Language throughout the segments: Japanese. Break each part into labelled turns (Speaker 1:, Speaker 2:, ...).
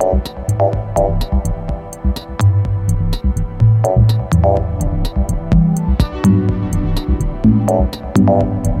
Speaker 1: Thank you.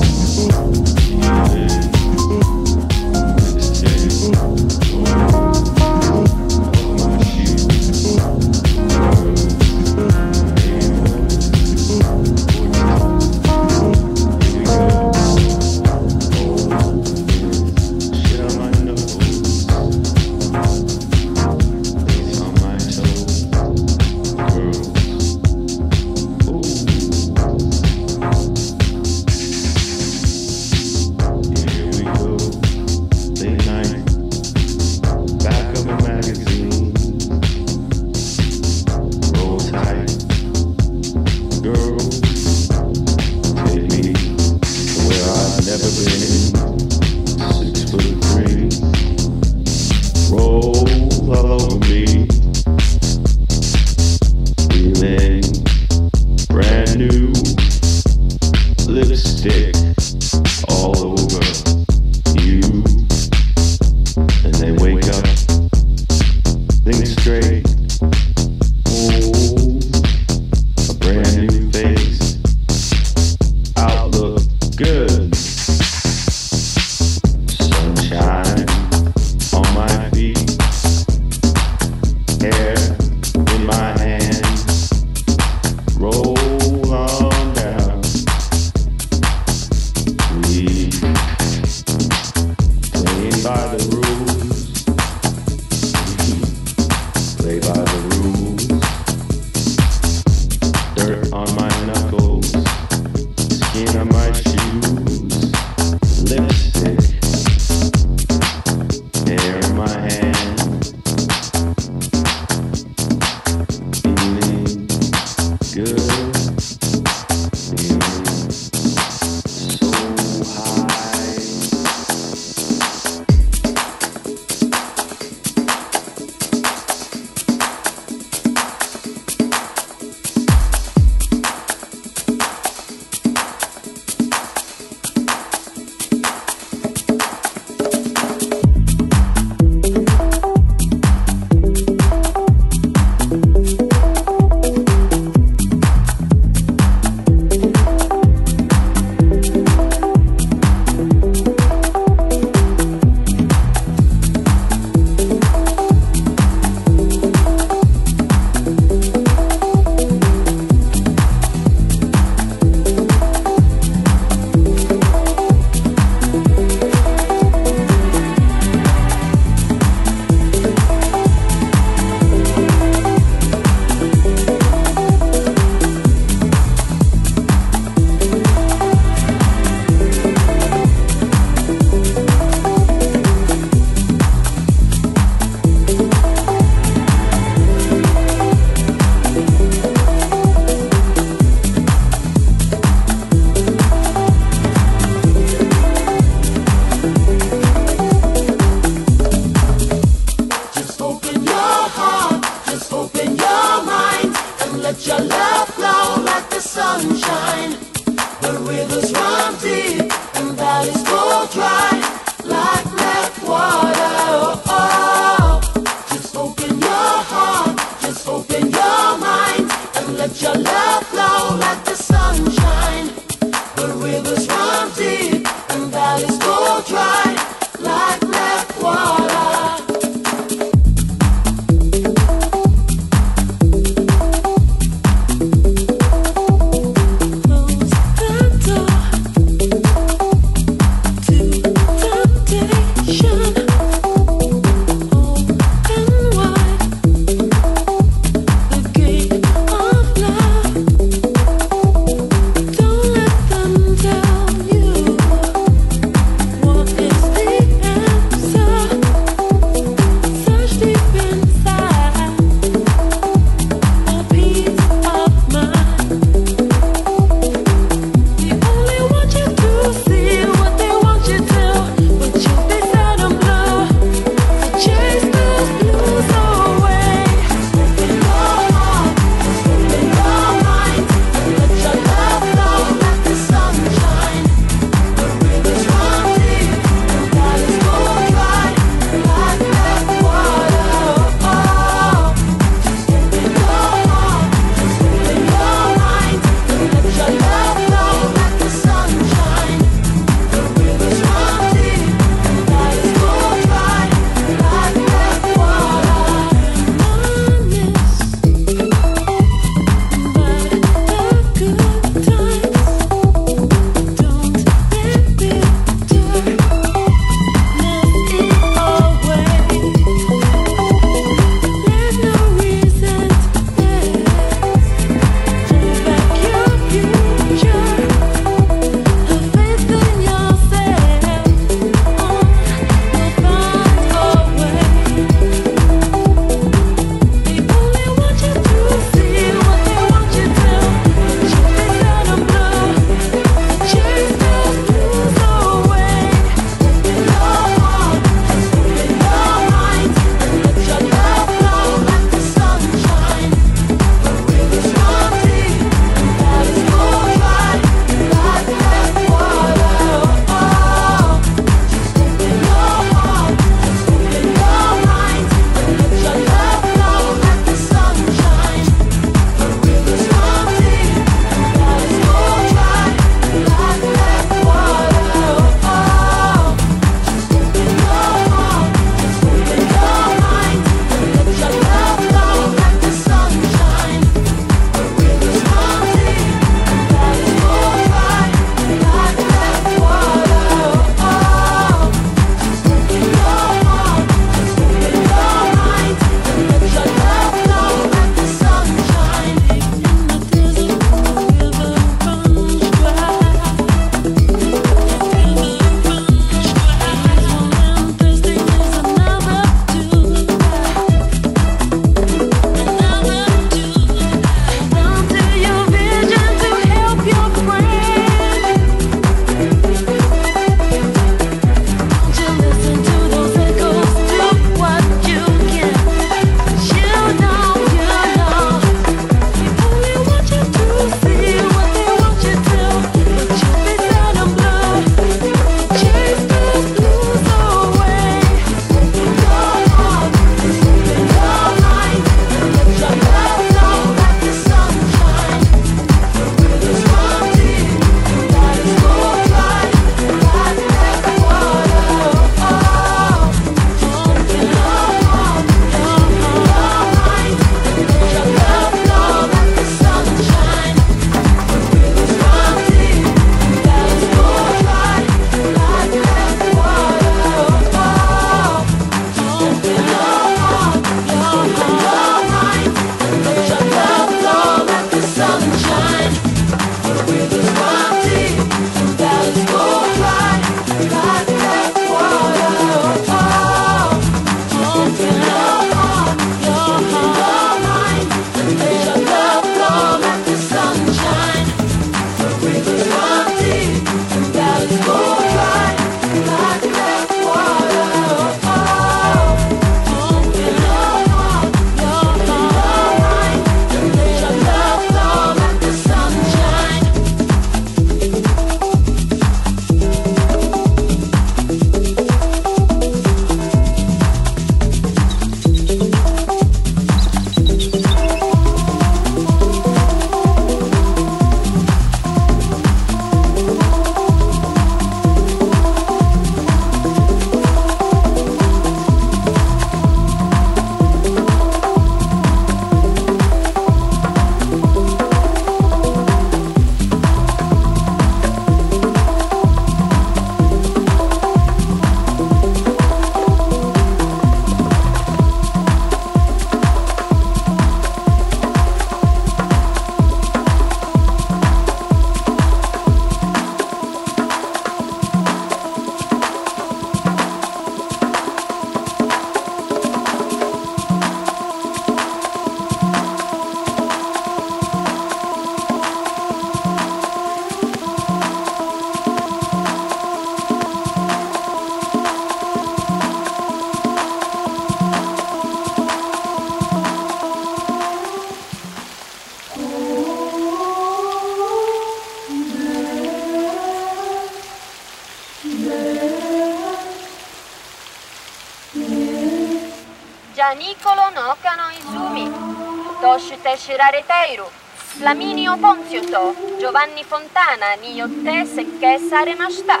Speaker 1: Flaminio Ponzio to, Giovanni Fontana ni yotte sekke saremashita.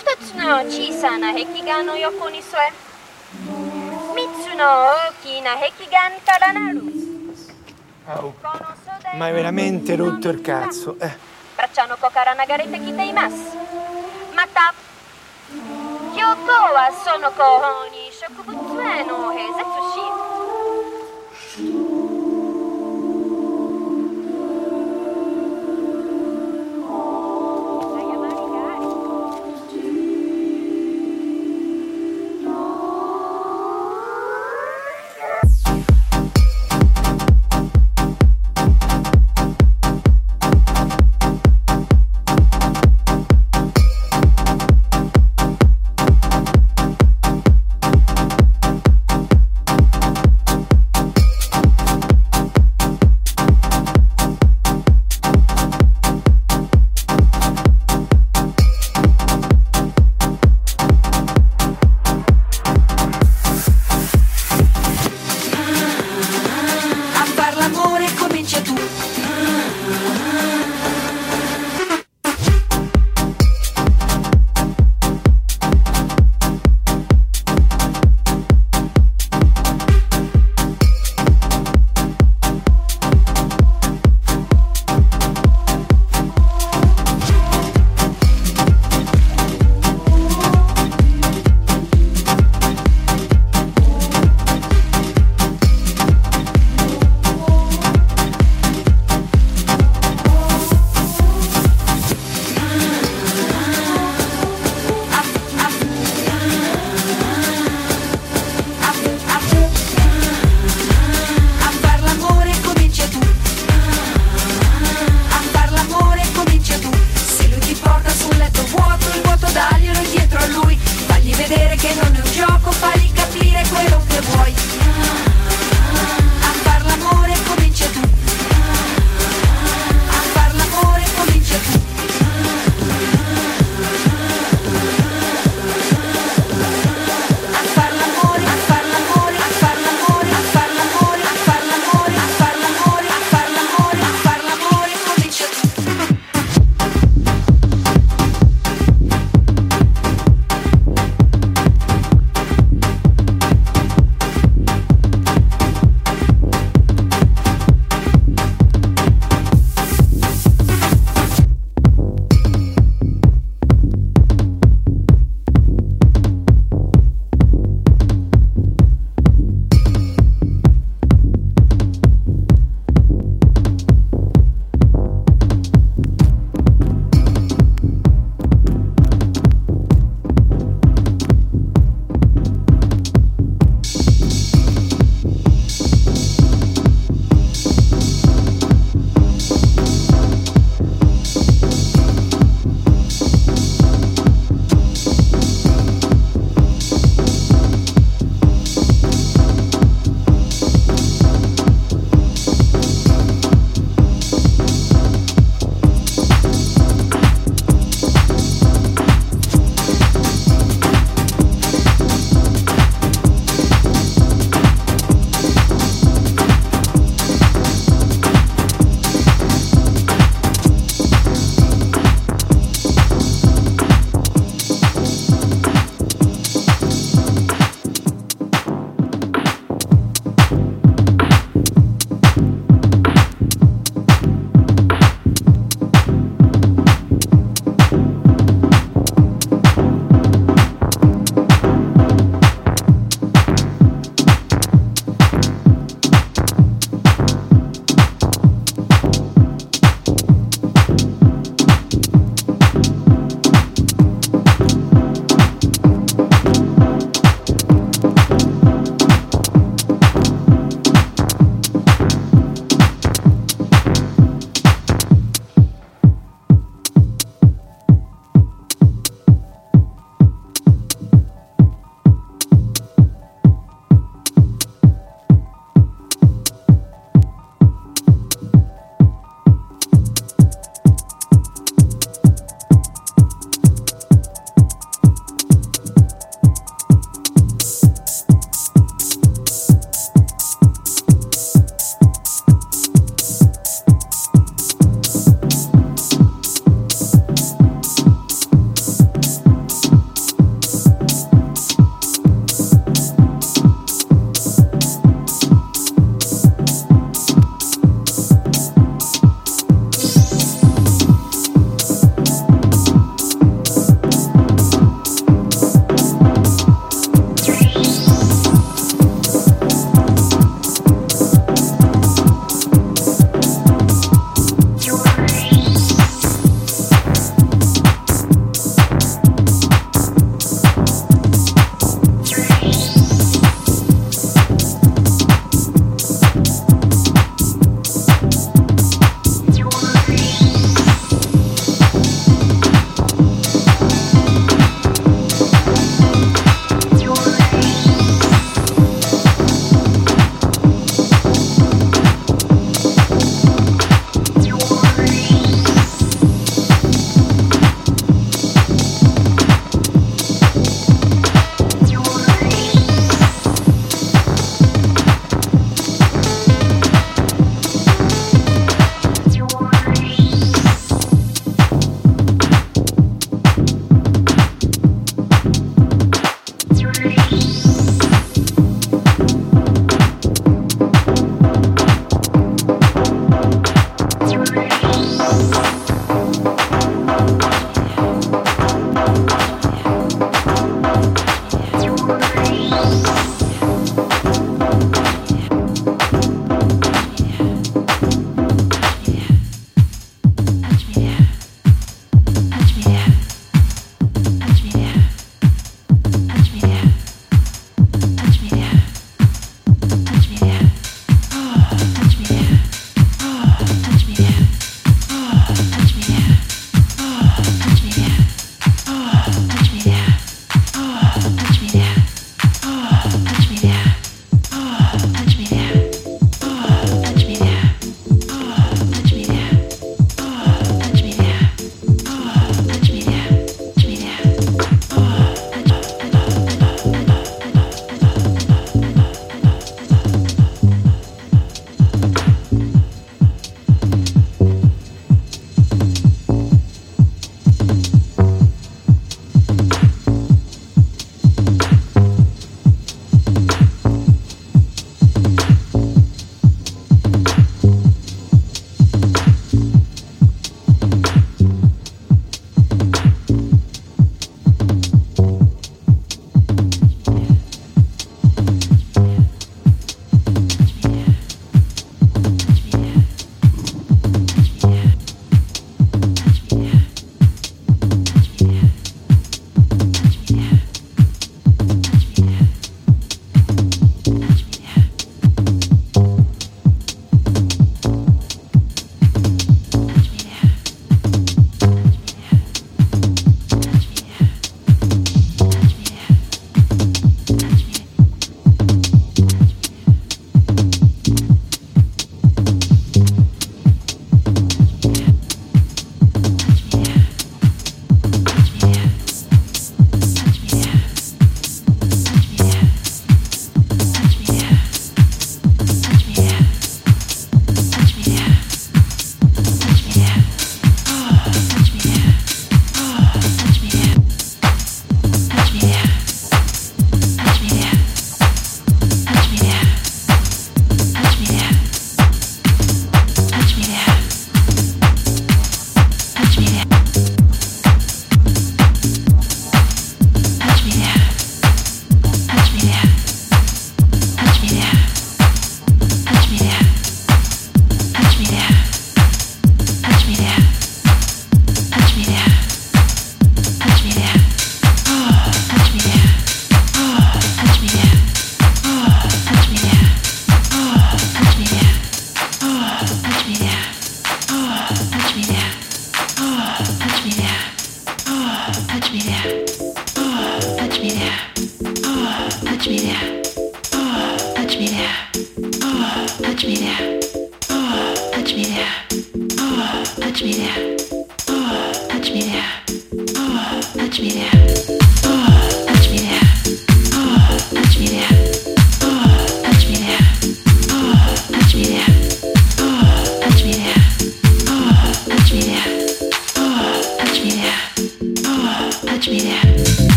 Speaker 1: 二つの小さな壁画の横に添え、三つの大きな壁画からなる。袖
Speaker 2: Ma hai veramente rotto il cazzo. Eh.
Speaker 1: ブラッチャーの子から流れて